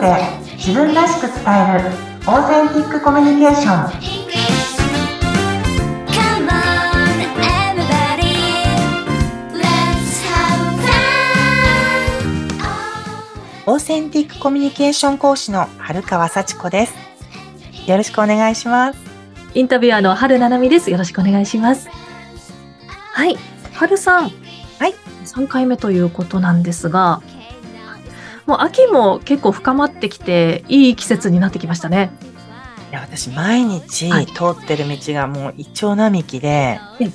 ドで自分らしく伝えるオーセンティックコミュニケーション.オーセンティックコミュニケーション講師の春川幸子ですよろしくお願いしますインタビュアーの春七海です。よろしくお願いします。はい。春さん。はい。3回目ということなんですが、もう秋も結構深まってきて、いい季節になってきましたね。いや私毎日はい通ってる道がもうイチョウ並木で、えもう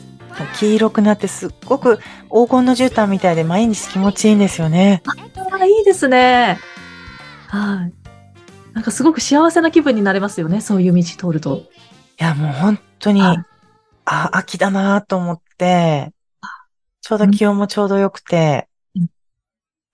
黄色くなってすっごく黄金の絨毯みたいで毎日気持ちいいんですよねああ、いいですね。はい。なんかすごく幸せな気分になれますよね。そういう道通ると。いやもう本当に、はいあ秋だなと思ってちょうど気温もちょうど良くて、うん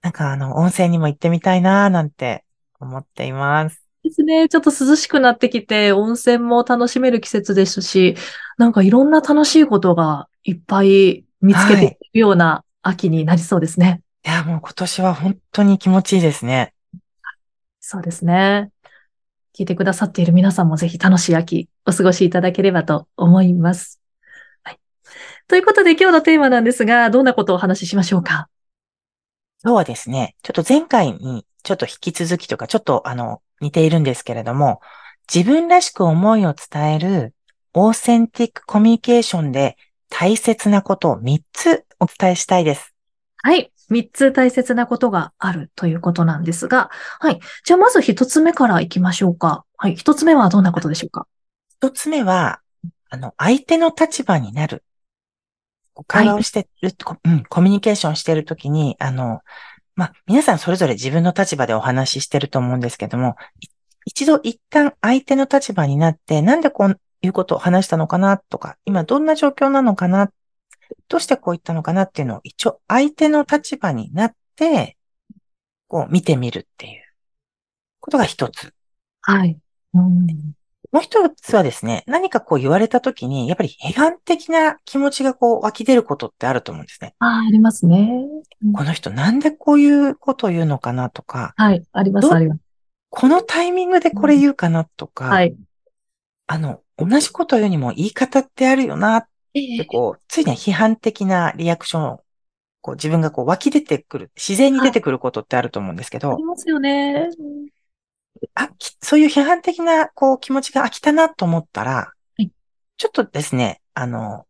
なんかあの温泉にも行ってみたいななんて思っていますですね。ちょっと涼しくなってきて、温泉も楽しめる季節ですし、なんかいろんな楽しいことがいっぱい見つけていくような秋になりそうですね。いやもう今年は本当に気持ちいいですねそうですね。聞いてくださっている皆さんもぜひ楽しい秋お過ごしいただければと思います。はい。ということで今日のテーマなんですが、どんなことをお話ししましょうか？今日はですね、ちょっと前回にちょっと引き続きとか、ちょっとあの、似ているんですけれども、自分らしく思いを伝えるオーセンティックコミュニケーションで大切なことを3つお伝えしたいです。はい。三つ大切なことがあるということなんですが、はい。じゃあまず一つ目から行きましょうか。はい。一つ目はどんなことでしょうか？1つ目は、あの、相手の立場になる。会話をしてる、こうん、コミュニケーションしてるときに、あの、まあ、皆さんそれぞれ自分の立場でお話ししてると思うんですけども、い一度一旦相手の立場になって、なんでこういうことを話したのかなとか、今どんな状況なのかな、どうしてこう言ったのかなっていうのを一応相手の立場になって、こう見てみるっていうことが一つ。はい。うん。もう一つはですね、何かこう言われたときに、やっぱり批判的な気持ちがこう湧き出ることってあると思うんですね。ああ、ありますね。うんこの人なんでこういうことを言うのかなとか、はい。あります、どあります。このタイミングでこれ言うかなとか、はい。あの、同じことを言うにも言い方ってあるよなって、こう、ついには批判的なリアクションを、こう自分がこう湧き出てくる、自然に出てくることってあると思うんですけどあり、ますよね。あ、きそういう批判的なこう気持ちが飽きたなと思ったら、はい。ちょっとですね、あの、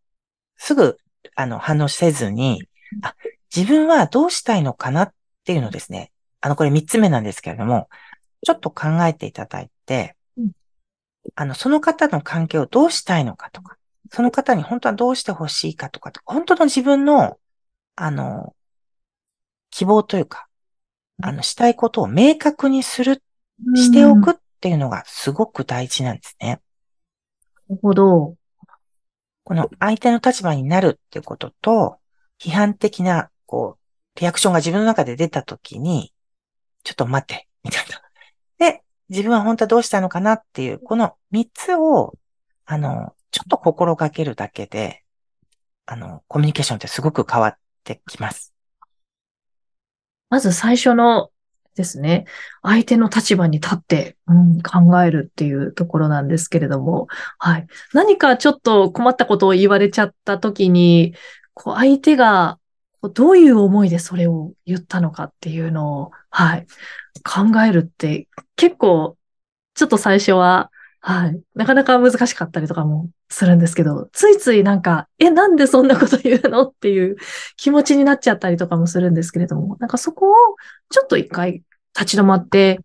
すぐ、あの、反応せずに、あ、自分はどうしたいのかなっていうのをですね、あの、これ三つ目なんですけれども、ちょっと考えていただいて、うん。あの、その方の関係をどうしたいのかとか、その方に本当はどうしてほしいかとか、本当の自分の、あの、希望というか、あの、したいことを明確にするしておくっていうのがすごく大事なんですね。なるほど。この相手の立場になるっていうことと、批判的な、こう、リアクションが自分の中で出たときに、ちょっと待って、みたいな。で、自分は本当はどうしたのかなっていう、この三つを、あの、ちょっと心がけるだけで、あの、コミュニケーションってすごく変わってきます。まず最初のですね、相手の立場に立って、うん、考えるっていうところなんですけれども、はい。何かちょっと困ったことを言われちゃった時に、こう相手がどういう思いでそれを言ったのかっていうのを、はい。考えるって結構、ちょっと最初は、はい。なかなか難しかったりとかもするんですけど、ついついなんか、え、なんでそんなこと言うのっていう気持ちになっちゃったりとかもするんですけれども、なんかそこをちょっと一回立ち止まって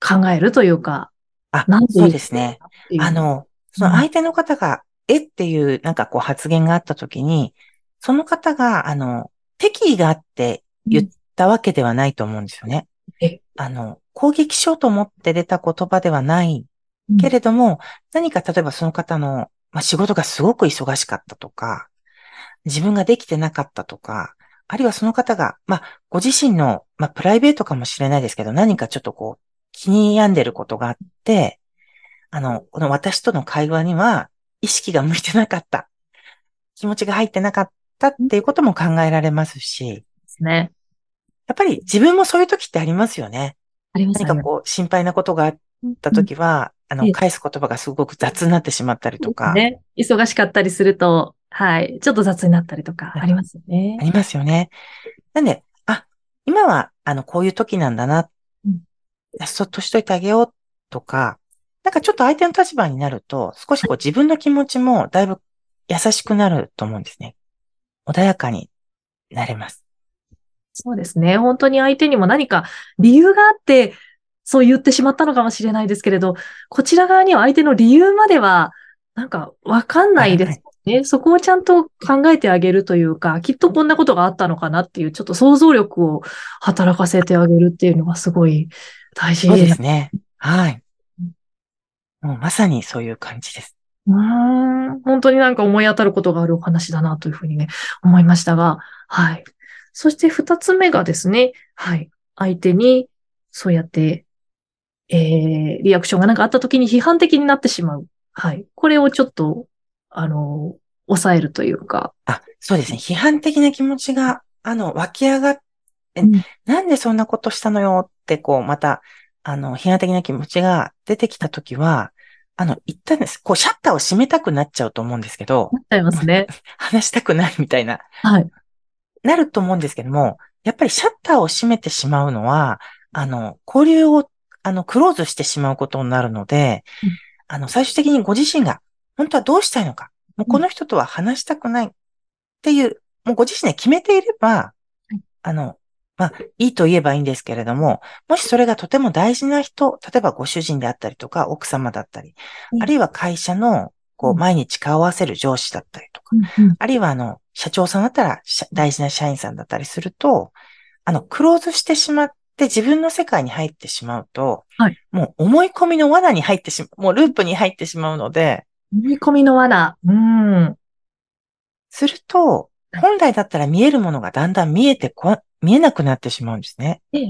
考えるというか、あなん、でそうですね。あ、の、その相手の方が、えっていうなんかこう発言があったときに、その方が、あの、敵意があって言ったわけではないと思うんですよね。え。あの、攻撃しようと思って出た言葉ではないうん。けれども、何か例えばその方の、まあ、仕事がすごく忙しかったとか、自分ができてなかったとか、あるいはその方が、まあ、ご自身の、まあ、プライベートかもしれないですけど、何かちょっとこう、気に病んでることがあって、あの、この私との会話には意識が向いてなかった。気持ちが入ってなかったっていうことも考えられますし、ですね。やっぱり自分もそういう時ってありますよね。あります何かこう心配なことがあったときは、あの、ええ返す言葉がすごく雑になってしまったりとか、ね。忙しかったりすると、はい。ちょっと雑になったりとか、ありますよねあ。りますよね。なんで、あ、今は、あの、こういう時なんだなうん。そっとしといてあげようとか、なんかちょっと相手の立場になると、少しこう自分の気持ちもだいぶ優しくなると思うんですね。穏やかになれます。そうですね。本当に相手にも何か理由があって、そう言ってしまったのかもしれないですけれど、こちら側には相手の理由までは、なんかわかんないですね。そこをちゃんと考えてあげるというか、きっとこんなことがあったのかなっていう、ちょっと想像力を働かせてあげるっていうのがすごい大事そうで。ですすね。はい。もうまさにそういう感じです。うーん本当になんか思い当たることがあるお話だなというふうにね、思いましたが、はい。そして二つ目がですね、はい。相手に、そうやって、えー、リアクションがなんかあった時に批判的になってしまう。はい。これをちょっと、あの、抑えるというか。あ、そうですね。批判的な気持ちが、あの、湧き上がって、うんなんでそんなことしたのよって、こう、また、あの、批判的な気持ちが出てきたときは、あの、一旦です。こう、シャッターを閉めたくなっちゃうと思うんですけど、なっちゃいますね。話したくないみたいな、はい。なると思うんですけども、やっぱりシャッターを閉めてしまうのは、あの、交流を、あの、クローズしてしまうことになるので、うんあの、最終的にご自身が、本当はどうしたいのか、もうこの人とは話したくない。っていう、もうご自身で決めていれば、い。あの、まあ、いいと言えばいいんですけれども、もしそれがとても大事な人、例えばご主人であったりとか、奥様だったり、うん。あるいは会社の、こう、うん。毎日顔合わせる上司だったりとか、あるいはあの、社長さんだったら社大事な社員さんだったりすると、あの、クローズしてしまって自分の世界に入ってしまうと、はい。もう思い込みの罠に入ってしまう、もうループに入ってしまうので、思い込みの罠。うん。すると、本来だったら見えるものがだんだん見えてこ、見えなくなってしまうんですね。ええ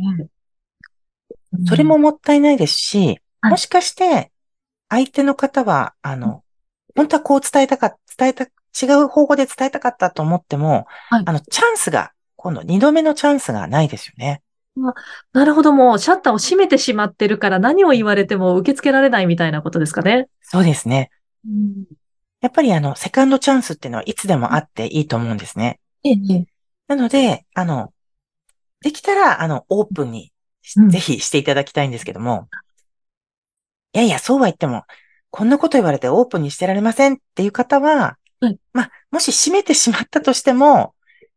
それももったいないですし、はいもしかして、相手の方は、あの、本当はこう伝えたか、伝えた、違う方法で伝えたかったと思っても、はいあの、チャンスが、今度二度目のチャンスがないですよね。なるほど、もうシャッターを閉めてしまってるから何を言われても受け付けられないみたいなことですかね。そうですね。うん、やっぱりあの、セカンドチャンスっていうのはいつでもあっていいと思うんですね。なので、あの、できたら、あの、オープンにし、うん。ぜひしていただきたいんですけども、いやいや、そうは言っても、こんなこと言われてオープンにしてられませんっていう方は、はい。まあ、もし閉めてしまったとしても、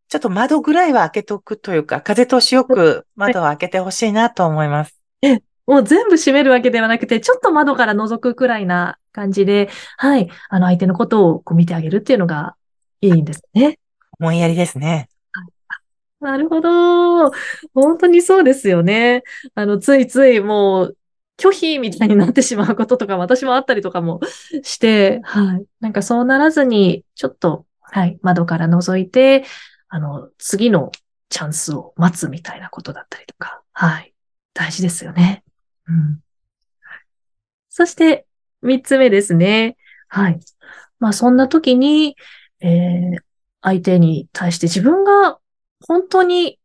ちょっと窓ぐらいは開けておくというか、風通しよく窓を開けてほしいなと思います。もう全部閉めるわけではなくて、ちょっと窓から覗くくらいな感じで、はい、あの相手のことをこう見てあげるっていうのがいいんですね。思いやりですね。なるほど。本当にそうですよね。あの、ついついもう拒否みたいになってしまうこととか私もあったりとかもして、はい。なんかそうならずに、ちょっと、はい、窓から覗いて、あの、次のチャンスを待つみたいなことだったりとか、はい。大事ですよね。うん。そして、三つ目ですね。はい。まあ、そんな時に、えー、相手に対して自分が本当に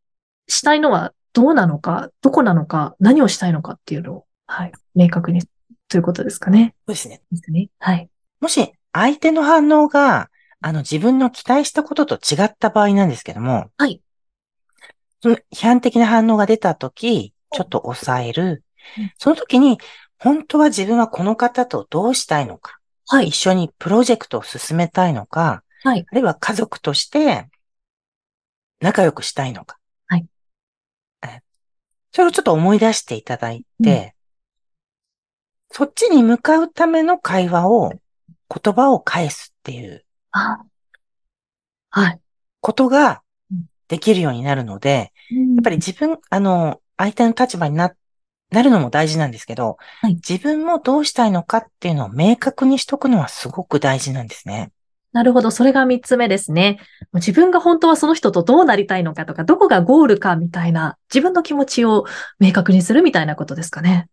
したいのはどうなのか、どこなのか、何をしたいのかっていうのを、はい、明確にということですかね。そうですね。ですね。はい。もし、相手の反応が、あの、自分の期待したことと違った場合なんですけども、はい。その批判的な反応が出たとき、ちょっと抑えるうん。その時に、本当は自分はこの方とどうしたいのか、はい一。緒にプロジェクトを進めたいのか、はい。あるいは家族として仲良くしたいのか。はいえ。それをちょっと思い出していただいて、そっちに向かうための会話を、言葉を返すっていうあはい。ことがうんできるようになるので、ややっぱり自分、あの、相手の立場にな、なるのも大事なんですけど、はい自分もどうしたいのかっていうのを明確にしとくのはすごく大事なんですね。なるほど。それが三つ目ですね。自分が本当はその人とどうなりたいのかとか、どこがゴールかみたいな、自分の気持ちを明確にするみたいなことですかね。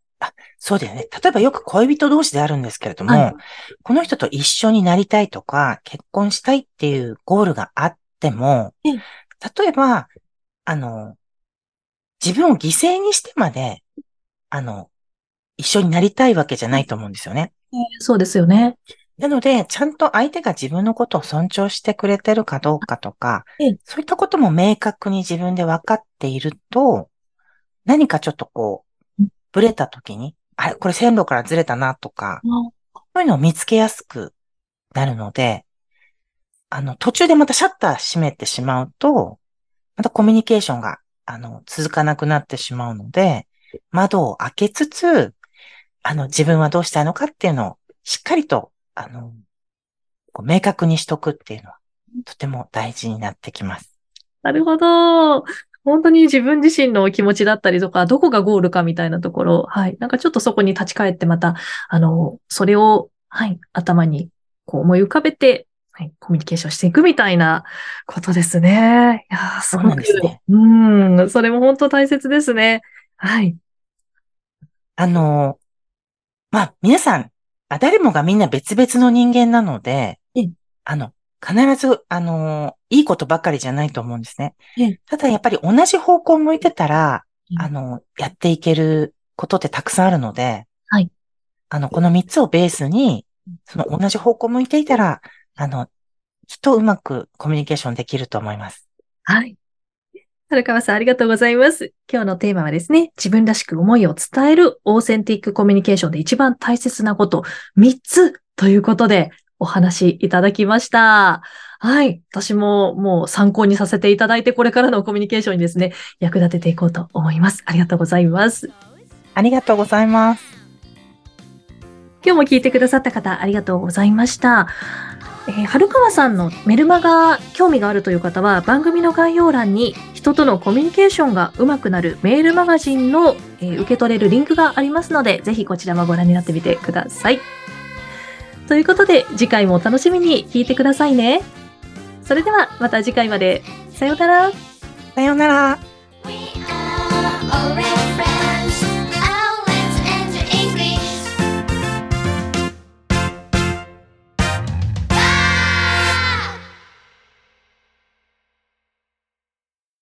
そうだよね。例えばよく恋人同士であるんですけれども、はいこの人と一緒になりたいとか、結婚したいっていうゴールがあっても、ええ例えば、あの、自分を犠牲にしてまであの、一緒になりたいわけじゃないと思うんですよね。そうですよね。なので、ちゃんと相手が自分のことを尊重してくれてるかどうかとかええ、そういったことも明確に自分で分かっていると、何かちょっとこううん、ブレた時に、あれ、これ線路からずれたなとか、そういうのを見つけやすくなるので、あの、途中でまたシャッター閉めてしまうと、またコミュニケーションが、あの、続かなくなってしまうので、窓を開けつつ、あの、自分はどうしたいのかっていうのを、しっかりと、あの、こう明確にしとくっていうのは、とても大事になってきます。なるほど。本当に自分自身の気持ちだったりとか、どこがゴールかみたいなところ、はい。なんかちょっとそこに立ち返ってまた、あの、それを、はい、頭にこう思い浮かべて、はい、コミュニケーションしていくみたいなことですね。いやーすそうごくなんですね。うん、それも本当大切ですね。はい。あの、まあ、皆さん、あ誰もがみんな別々の人間なのでええ、あの、必ず、あの、いいことばかりじゃないと思うんですねええ。ただやっぱり同じ方向を向いてたら、うんあの、やっていけることってたくさんあるので、はい。あの、この3つをベースに、その同じ方向を向いていたら、あの、きっとうまくコミュニケーションできると思います。はい。春川さん、ありがとうございます。今日のテーマはですね、自分らしく思いを伝えるオーセンティックコミュニケーションで一番大切なこと、3つということでお話いただきました。はい。私ももう参考にさせていただいて、これからのコミュニケーションにですね、役立てていこうと思います。ありがとうございます。ありがとうございます。今日も聞いてくださった方、ありがとうございました。えー春川さんのメルマガ興味があるという方は番組の概要欄に人とのコミュニケーションが上手くなるメールマガジンの、えー受け取れるリンクがありますのでぜひこちらもご覧になってみてください。ということで次回もお楽しみに聞いてくださいね。それではまた次回まで。さようなら。さようなら。We are already